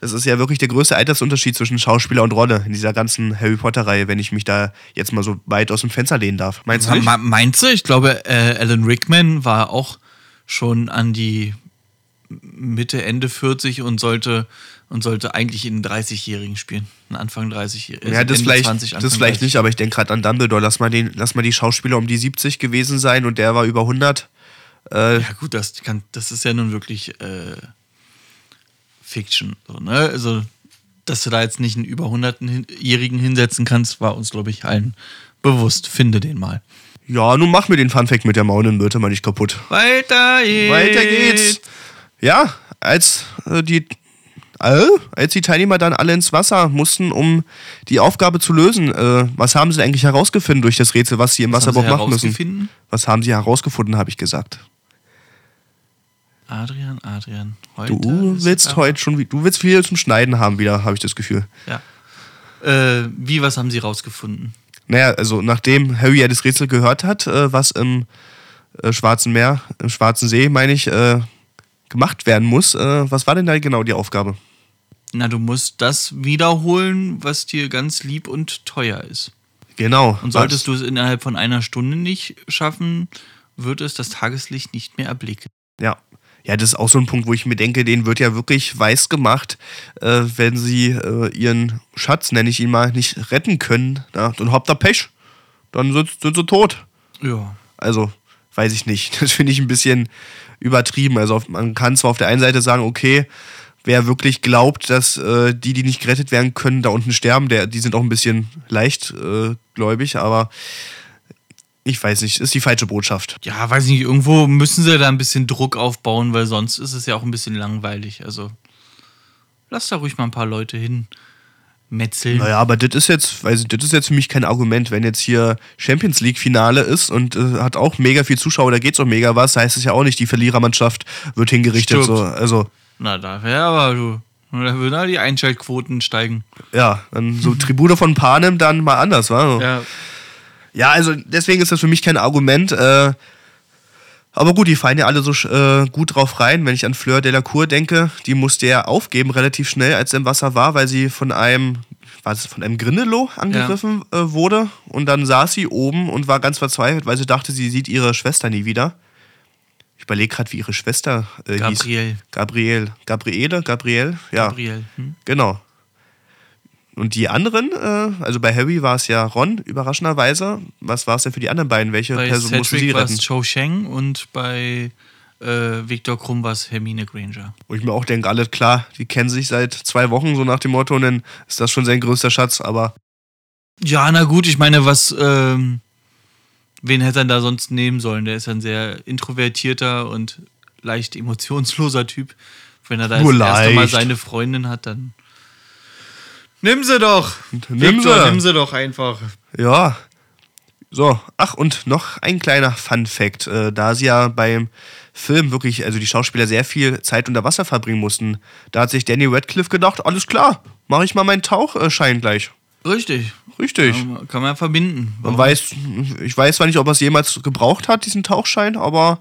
das ist ja wirklich der größte Altersunterschied zwischen Schauspieler und Rolle in dieser ganzen Harry Potter-Reihe, wenn ich mich da jetzt mal so weit aus dem Fenster lehnen darf. Meinst du nicht? Meinst du? Ich glaube, äh, Alan Rickman war auch schon an die Mitte, Ende 40 und sollte, und sollte eigentlich einen 30-Jährigen spielen. Einen Anfang 30-Jährigen. Ja, das vielleicht, das vielleicht nicht, aber ich denke gerade an Dumbledore. Lass mal, den, lass mal die Schauspieler um die 70 gewesen sein und der war über 100. Äh, Ja, gut, das, kann, das ist ja nun wirklich äh, Fiction. So, ne? Also, dass du da jetzt nicht einen über 100-Jährigen hinsetzen kannst, war uns, glaube ich, allen bewusst. Finde den mal. ja, nun mach mir den Funfact mit der maulenden Myrte mal nicht kaputt. Weiter geht's. Weiter geht's. Ja, als äh, die äh, als die Teilnehmer dann alle ins Wasser mussten, um die Aufgabe zu lösen, äh, was haben sie eigentlich herausgefunden durch das Rätsel, was sie im Was haben sie Wasserburg machen müssen? Was haben sie herausgefunden, habe ich gesagt. Adrian, Adrian. Heute Du willst heute schon, du willst viel zum Schneiden haben wieder, habe ich das Gefühl. Ja. Äh, wie, was haben sie rausgefunden? Naja, also nachdem Harry ja das Rätsel gehört hat, äh, was im äh, Schwarzen Meer, im Schwarzen See, meine ich, äh, gemacht werden muss, äh, was war denn da genau die Aufgabe? Na, du musst das wiederholen, was dir ganz lieb und teuer ist. Genau. Und solltest du es innerhalb von einer Stunde nicht schaffen, wird es das Tageslicht nicht mehr erblicken. Ja. Ja, das ist auch so ein Punkt, wo ich mir denke, den wird ja wirklich weiß gemacht, äh, wenn sie äh, ihren Schatz, nenne ich ihn mal, nicht retten können. Ja, dann habt ihr Pech. Dann sind, sind sie tot. Ja. Also, weiß ich nicht. Das finde ich ein bisschen übertrieben. Also, man kann zwar auf der einen Seite sagen, okay, wer wirklich glaubt, dass äh, die, die nicht gerettet werden können, da unten sterben, der, die sind auch ein bisschen leichtgläubig, äh, aber ich weiß nicht, ist die falsche Botschaft. Ja, weiß nicht, irgendwo müssen sie da ein bisschen Druck aufbauen, weil sonst ist es ja auch ein bisschen langweilig. Also, lass da ruhig mal ein paar Leute hin metzeln. Naja, aber das ist jetzt, weiß ich, das ist jetzt für mich kein Argument, wenn jetzt hier Champions League Finale ist und äh, hat auch mega viel Zuschauer, da geht's auch mega was, heißt es ja auch nicht, die Verlierermannschaft wird hingerichtet. Stimmt. So. Also, Na, da wäre aber du. Da würden da die Einschaltquoten steigen. ja, dann so Tribune von Panem dann mal anders, war. Ja. Ja, also deswegen ist das für mich kein Argument. Äh, aber gut, die fallen ja alle so äh, gut drauf rein. Wenn ich an Fleur Delacour denke, die musste ja aufgeben relativ schnell, als sie im Wasser war, weil sie von einem, was, von einem Grindelow angegriffen äh, wurde. Und dann saß sie oben und war ganz verzweifelt, weil sie dachte, sie sieht ihre Schwester nie wieder. Ich überlege gerade, wie ihre Schwester äh, hieß. Gabriel. Gabriel. Gabriele? Gabriel? Ja. Gabriel. Hm? Genau. Und die anderen, äh, also bei Harry war es ja Ron, überraschenderweise. Was war es denn für die anderen beiden? Welche Bei Person sie Cedric war retten? es Cho Sheng und bei äh, Victor Krumm war es Hermine Granger. Wo ich mir auch denke, alles klar, die kennen sich seit zwei Wochen, so nach dem Motto, und dann ist das schon sein größter Schatz, aber Ja, na gut, ich meine, was, ähm, wen hätte er da sonst nehmen sollen? Der ist ein sehr introvertierter und leicht emotionsloser Typ. Wenn er da Nur das erste Mal seine Freundin hat, dann. Nimm sie doch! nimm Victor, sie. nimm sie doch einfach. ja. So, ach, und noch ein kleiner Fun-Fact. Äh, da sie ja beim Film wirklich, also die Schauspieler sehr viel Zeit unter Wasser verbringen mussten, da hat sich Danny Radcliffe gedacht, alles klar, mache ich mal meinen Tauchschein gleich. Richtig. Richtig. Kann, kann man verbinden. Man weiß, ich weiß zwar nicht, ob er es jemals gebraucht hat, diesen Tauchschein, aber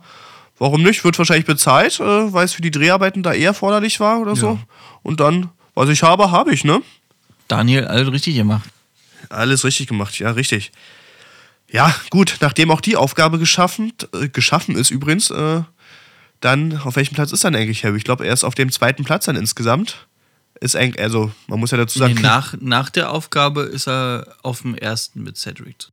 warum nicht? Wird wahrscheinlich bezahlt, äh, weil es für die Dreharbeiten da eher erforderlich war oder so. Und dann, was ich habe, habe ich, ne? Daniel, alles richtig gemacht. Alles richtig gemacht, ja, richtig. Ja, gut, nachdem auch die Aufgabe geschaffen, äh, geschaffen ist übrigens, äh, dann, auf welchem Platz ist dann eigentlich Harry? Ich glaube, er ist auf dem zweiten Platz dann insgesamt. Ist eigentlich, also, man muss ja dazu sagen. Nee, nach, nach der Aufgabe ist er auf dem ersten mit Cedric.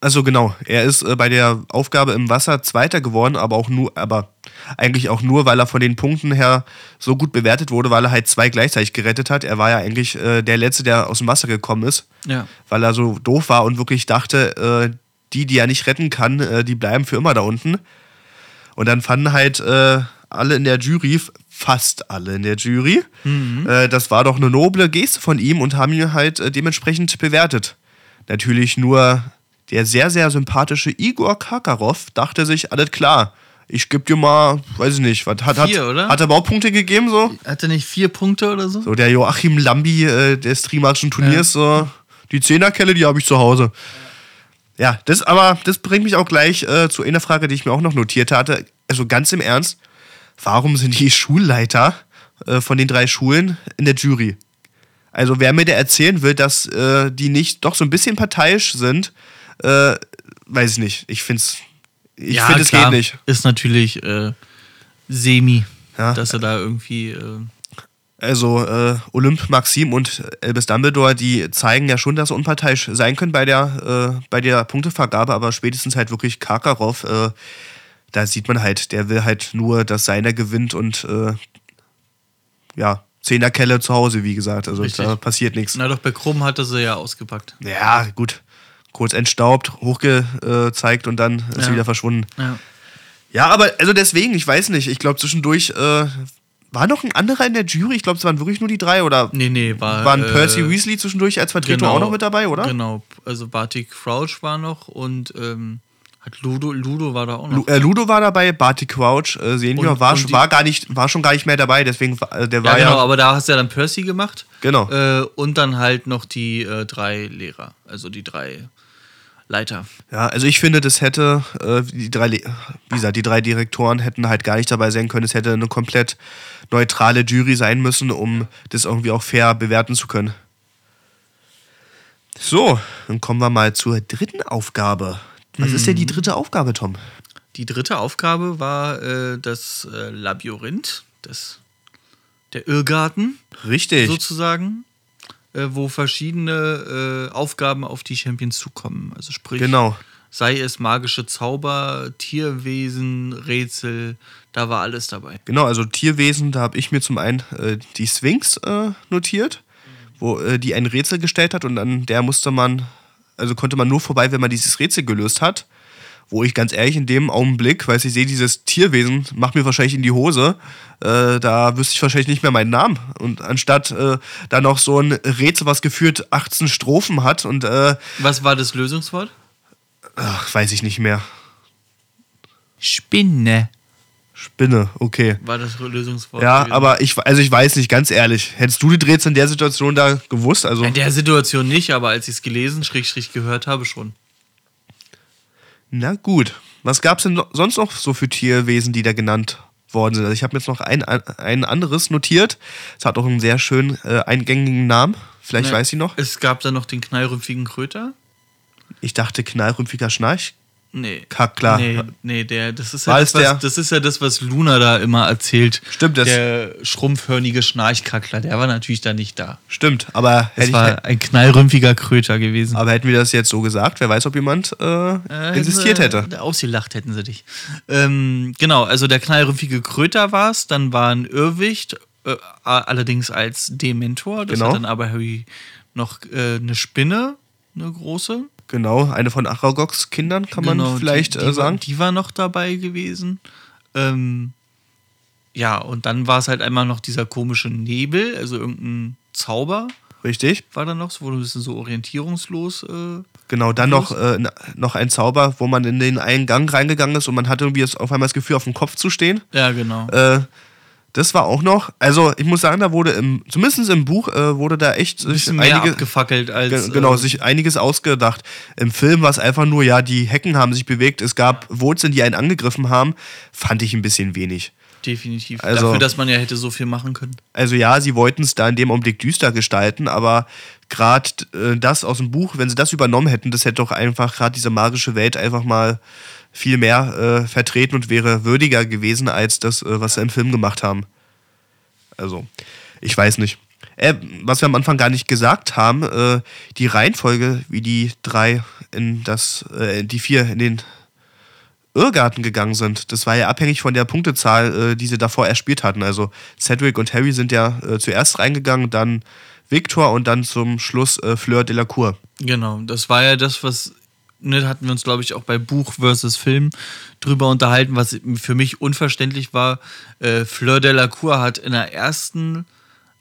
Also genau, er ist äh, bei der Aufgabe im Wasser Zweiter geworden, aber auch nur, aber eigentlich auch nur, weil er von den Punkten her so gut bewertet wurde, weil er halt zwei gleichzeitig gerettet hat. Er war ja eigentlich äh, der Letzte, der aus dem Wasser gekommen ist, Ja. weil er so doof war und wirklich dachte, äh, die, die er nicht retten kann, äh, die bleiben für immer da unten. Und dann fanden halt äh, alle in der Jury, fast alle in der Jury, äh, das war doch eine noble Geste von ihm und haben ihn halt äh, dementsprechend bewertet. Natürlich nur der sehr, sehr sympathische Igor Kakarov dachte sich, alles klar, ich geb dir mal, weiß ich nicht, was hat, Vier, hat, oder? hat er überhaupt Punkte gegeben so? Hat er nicht vier Punkte oder so? So der Joachim Lambi äh, des Trimarschen Turniers, so die Zehnerkelle, die habe ich zu Hause. Ja, das aber, das bringt mich auch gleich äh, zu einer Frage, die ich mir auch noch notiert hatte. Also ganz im Ernst, warum sind die Schulleiter äh, von den drei Schulen in der Jury? Also wer mir da erzählen will, dass äh, die nicht doch so ein bisschen parteiisch sind, äh, weiß ich nicht. Ich finde es, ich finde es geht nicht. Ist natürlich äh, semi, Ja. dass er da irgendwie. Äh, Also äh, Olymp, Maxim und Elvis Dumbledore, die zeigen ja schon, dass sie unparteiisch sein können bei der, äh, bei der Punktevergabe, aber spätestens halt wirklich Karkaroff, äh, da sieht man halt, der will halt nur, dass seiner gewinnt und äh, ja, Zehnerkelle zu Hause, wie gesagt. Also Richtig. da passiert nichts. na doch, bei Krumm hat er sie ja ausgepackt. Ja, gut. Kurz entstaubt, hochgezeigt und dann ist Ja. wieder verschwunden. Ja. Ja, aber also deswegen, ich weiß nicht. Ich glaube, zwischendurch äh, war noch ein anderer in der Jury. Ich glaube, es waren wirklich nur die drei oder Nee, nee, war. waren äh, Percy Weasley zwischendurch als Vertreter auch noch mit dabei, oder? Genau, also Bartik Crouch war noch und ähm, hat Ludo, Ludo war da auch noch. Äh, Ludo war dabei, Barty Crouch äh, Senior Und- war, und die- war, gar nicht, war schon gar nicht mehr dabei, deswegen war- äh, der ja, war ja, genau, aber da hast du ja dann Percy gemacht. Genau. Äh, und dann halt noch die äh, drei Lehrer, also die drei Leiter. ja, also ich finde, das hätte äh, die drei, wie gesagt, die drei Direktoren hätten halt gar nicht dabei sein können. Es hätte eine komplett neutrale Jury sein müssen, um das irgendwie auch fair bewerten zu können. So, dann kommen wir mal zur dritten Aufgabe. Was ist denn die dritte Aufgabe, Tom? Die dritte Aufgabe war äh, das äh, Labyrinth, das, der Irrgarten Richtig. sozusagen, äh, wo verschiedene äh, Aufgaben auf die Champions zukommen. Also sprich, Genau. sei es magische Zauber, Tierwesen, Rätsel, da war alles dabei. Genau, also Tierwesen, da habe ich mir zum einen äh, die Sphinx äh, notiert, wo äh, die ein Rätsel gestellt hat und an der musste man, also konnte man nur vorbei, wenn man dieses Rätsel gelöst hat. Wo ich ganz ehrlich in dem Augenblick, weil ich sehe, dieses Tierwesen macht mir wahrscheinlich in die Hose, äh, da wüsste ich wahrscheinlich nicht mehr meinen Namen. Und anstatt äh, da noch so ein Rätsel, was geführt 18 Strophen hat und äh, Was war das Lösungswort? ach, weiß ich nicht mehr. Spinne Spinne, okay. war das Lösungswort. Ja, gewesen. aber ich, also ich weiß nicht, ganz ehrlich. Hättest du die Rätsel in der Situation da gewusst? Also, In der Situation nicht, aber als ich es gelesen, schräg, gehört habe, schon. Na gut. Was gab es denn sonst noch so für Tierwesen, die da genannt worden sind? Also ich habe mir jetzt noch ein, ein anderes notiert. Es hat auch einen sehr schönen äh, eingängigen Namen. Vielleicht Ne, weiß ich noch. Es gab dann noch den knallrümpfigen Kröter. Ich dachte knallrümpfiger Schnarch. Nee. Kackler. Nee, nee, der, das ist ja War das, es der? was, das ist ja das, was Luna da immer erzählt. Stimmt, das- Der schrumpfhörnige Schnarchkackler, der war natürlich da nicht da. Stimmt, aber, Es hätte war ich, ein knallrümpfiger Kröter gewesen. aber hätten wir das jetzt so gesagt, wer weiß, ob jemand äh, Äh, insistiert hätte. sie- Ausgelacht hätten sie dich. Ähm, genau, also der knallrümpfige Kröter war es, dann war ein Irrwicht, äh, allerdings als Dementor. Das Genau. hat dann aber Harry noch äh, eine Spinne, eine große. Genau, eine von Aragogs Kindern, kann man Genau, vielleicht die, die äh, sagen. War, die war noch dabei gewesen. Ähm, ja, und dann war es halt einmal noch dieser komische Nebel, also irgendein Zauber Richtig. war da noch, wo du ein bisschen so orientierungslos. Äh, Genau, dann Los. noch, äh, noch ein Zauber, wo man in den einen Gang reingegangen ist und man hatte irgendwie das, auf einmal das Gefühl, auf dem Kopf zu stehen. ja, genau. Äh, das war auch noch, also ich muss sagen, da wurde im, zumindest im Buch, äh, wurde da echt sich bisschen mehr einige, abgefackelt als. ge- genau, äh, sich einiges ausgedacht. Im Film war es einfach nur, ja, die Hecken haben sich bewegt, es gab Wurzeln, die einen angegriffen haben, fand ich ein bisschen wenig. Definitiv. Also- Dafür, dass man ja hätte so viel machen können. Also ja, sie wollten es da in dem Augenblick düster gestalten, aber gerade äh, das aus dem Buch, wenn sie das übernommen hätten, das hätte doch einfach gerade diese magische Welt einfach mal viel mehr äh, vertreten und wäre würdiger gewesen als das, äh, was sie im Film gemacht haben. Also, ich weiß nicht. Äh, was wir am Anfang gar nicht gesagt haben, äh, die Reihenfolge, wie die drei in das, äh, die vier in den Irrgarten gegangen sind. Das war ja abhängig von der Punktezahl, äh, die sie davor erspielt hatten. Also Cedric und Harry sind ja äh, zuerst reingegangen, dann Victor und dann zum Schluss äh, Fleur de la Cour. Genau, das war ja das, was, ne, hatten wir uns, glaube ich, auch bei Buch versus Film drüber unterhalten, was für mich unverständlich war. Äh, Fleur de la Cour hat in der ersten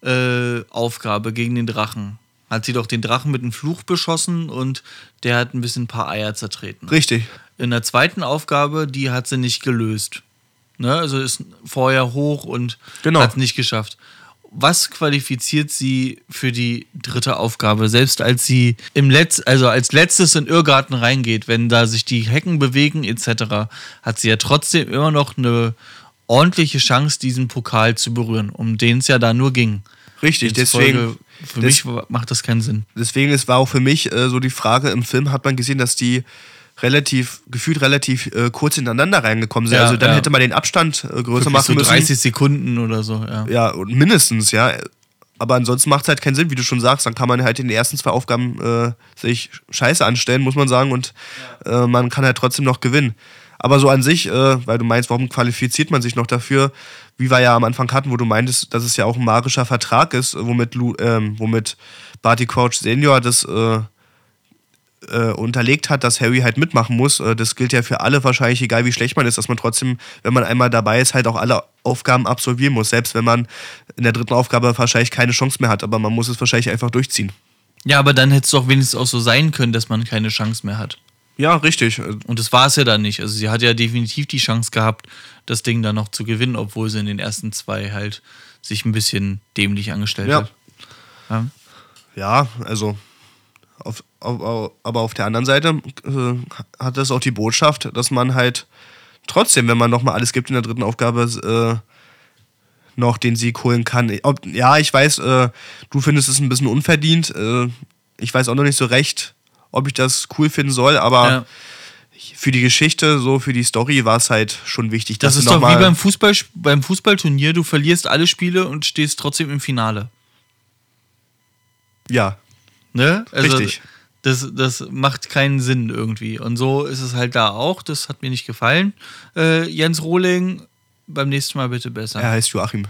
äh, Aufgabe gegen den Drachen, hat sie doch den Drachen mit einem Fluch beschossen und der hat ein bisschen ein paar Eier zertreten. Richtig. In der zweiten Aufgabe, die hat sie nicht gelöst. Ne? Also ist vorher hoch und Genau. hat es nicht geschafft. Was qualifiziert sie für die dritte Aufgabe? Selbst als sie im Letz also als letztes in Irrgarten reingeht, wenn da sich die Hecken bewegen etc., hat sie ja trotzdem immer noch eine ordentliche Chance, diesen Pokal zu berühren, um den es ja da nur ging. Richtig, deswegen, Für des- mich macht das keinen Sinn. deswegen es war auch für mich äh, so die Frage, im Film hat man gesehen, dass die relativ, gefühlt relativ äh, kurz ineinander reingekommen sind. Ja, also dann ja. hätte man den Abstand äh, größer Wirklich machen so müssen. 30 Sekunden oder so, ja. Ja, und mindestens, ja. Aber ansonsten macht es halt keinen Sinn, wie du schon sagst. Dann kann man halt in den ersten zwei Aufgaben äh, sich scheiße anstellen, muss man sagen. Und äh, man kann halt trotzdem noch gewinnen. Aber so an sich, äh, weil du meinst, warum qualifiziert man sich noch dafür? Wie wir ja am Anfang hatten, wo du meintest, dass es ja auch ein magischer Vertrag ist, womit, Lu, ähm, womit Barty Crouch Senior das äh, äh, unterlegt hat, dass Harry halt mitmachen muss. Äh, das gilt ja für alle wahrscheinlich, egal wie schlecht man ist, dass man trotzdem, wenn man einmal dabei ist, halt auch alle Aufgaben absolvieren muss. Selbst wenn man in der dritten Aufgabe wahrscheinlich keine Chance mehr hat, aber man muss es wahrscheinlich einfach durchziehen. Ja, aber dann hätte es doch wenigstens auch so sein können, dass man keine Chance mehr hat. Ja, richtig. Und das war es ja dann nicht. Also sie hat ja definitiv die Chance gehabt, das Ding dann noch zu gewinnen, obwohl sie in den ersten zwei halt sich ein bisschen dämlich angestellt Ja. hat. Ja. Ja, also. Auf, auf, aber auf der anderen Seite äh, hat das auch die Botschaft, dass man halt trotzdem, wenn man nochmal alles gibt in der dritten Aufgabe, äh, noch den Sieg holen kann. Ob, ja, ich weiß, äh, du findest es ein bisschen unverdient. Äh, ich weiß auch noch nicht so recht, ob ich das cool finden soll, aber Ja. für die Geschichte, so für die Story war es halt schon wichtig. Das dass ist sie noch doch wie beim, Fußball, beim Fußballturnier, du verlierst alle Spiele und stehst trotzdem im Finale. Ja, Ne? Also Richtig. Das, das macht keinen Sinn irgendwie. Und so ist es halt da auch. Das hat mir nicht gefallen. Äh, Jens Rohling, beim nächsten Mal bitte besser. er heißt Joachim.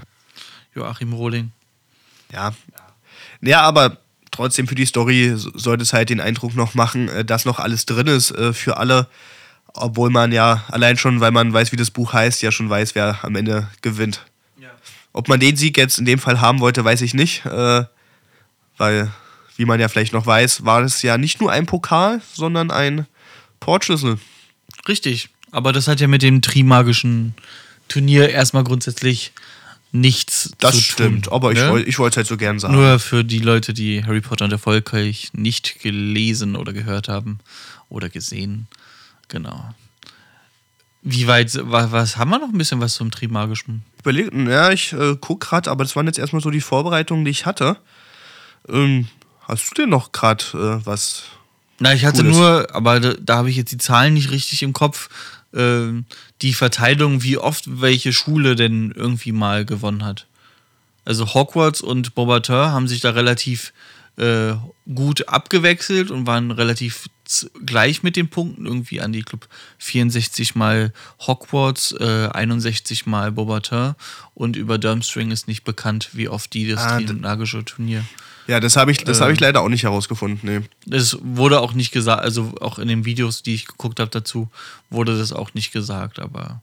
Joachim Rohling. Ja. Ja, aber trotzdem für die Story so- sollte es halt den Eindruck noch machen, äh, dass noch alles drin ist äh, für alle. Obwohl man ja allein schon, weil man weiß, wie das Buch heißt, ja schon weiß, wer am Ende gewinnt. Ob man den Sieg jetzt in dem Fall haben wollte, weiß ich nicht. Äh, weil, wie man ja vielleicht noch weiß, war es ja nicht nur ein Pokal, sondern ein Portschlüssel. Richtig. Aber das hat ja mit dem Trimagischen Turnier erstmal grundsätzlich nichts Das zu stimmt, tun. aber ich ne? wollte ich wollte es halt so gern sagen. Nur für die Leute, die Harry Potter und der Volkreich nicht gelesen oder gehört haben oder gesehen. Genau. Wie weit, was, was haben wir noch ein bisschen was zum Trimagischen? überlegt, ja, ich äh, guck gerade, aber das waren jetzt erstmal so die Vorbereitungen, die ich hatte. Ähm, hast du denn noch gerade äh, was? Na, ich hatte Cooles. nur, aber da, da habe ich jetzt die Zahlen nicht richtig im Kopf, ähm, die Verteilung, wie oft welche Schule denn irgendwie mal gewonnen hat. Also Hogwarts und Beauxbatons haben sich da relativ äh, gut abgewechselt und waren relativ gleich mit den Punkten. Irgendwie an die Club 64 mal Hogwarts, äh, 61 mal Beauxbatons und über Durmstrang ist nicht bekannt, wie oft die das Ah, magische Turnier Ja, das habe ich, das Äh. habe ich leider auch nicht herausgefunden. Nee. es wurde auch nicht gesagt, also auch in den Videos, die ich geguckt habe dazu, wurde das auch nicht gesagt, aber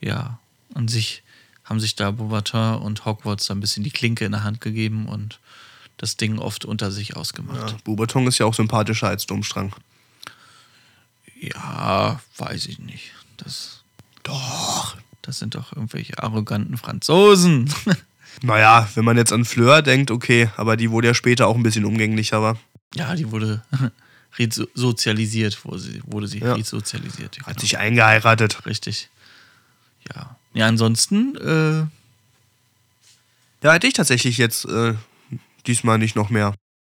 ja, an sich haben sich da Beauxbatons und Hogwarts da ein bisschen die Klinke in der Hand gegeben und das Ding oft unter sich ausgemacht. Ja, Buberton ist ja auch sympathischer als Domstrang. Ja, weiß ich nicht. Das, Doch. das sind doch irgendwelche arroganten Franzosen. Naja, wenn man jetzt an Fleur denkt, okay, aber die wurde ja später auch ein bisschen umgänglicher, war. ja, die wurde resozialisiert, wurde sie, wurde sie Ja. resozialisiert. Hat sich eingeheiratet. Richtig. Ja. Ja, ansonsten, äh, Ja, hätte ich tatsächlich jetzt äh, diesmal nicht noch mehr.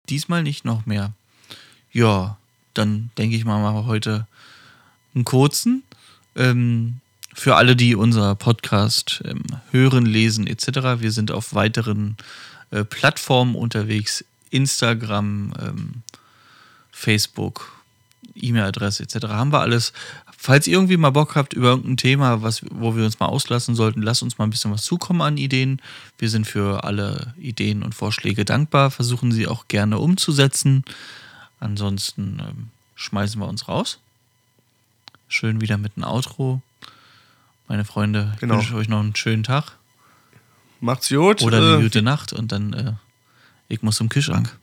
diesmal nicht noch mehr. Ja, dann denke ich mal, machen wir heute einen kurzen. Ähm, für alle, die unser Podcast ähm, hören, lesen etc. Wir sind auf weiteren äh, Plattformen unterwegs. Instagram, ähm, Facebook, E-Mail-Adresse etc. haben wir alles. Falls ihr irgendwie mal Bock habt über irgendein Thema, was, wo wir uns mal auslassen sollten, lasst uns mal ein bisschen was zukommen an Ideen. Wir sind für alle Ideen und Vorschläge dankbar, versuchen sie auch gerne umzusetzen. Ansonsten ähm, schmeißen wir uns raus. Schön wieder mit einem Outro. Meine Freunde, ich Genau. wünsche euch noch einen schönen Tag Macht's gut. oder eine äh, gute Nacht und dann äh, ich muss zum Kühlschrank.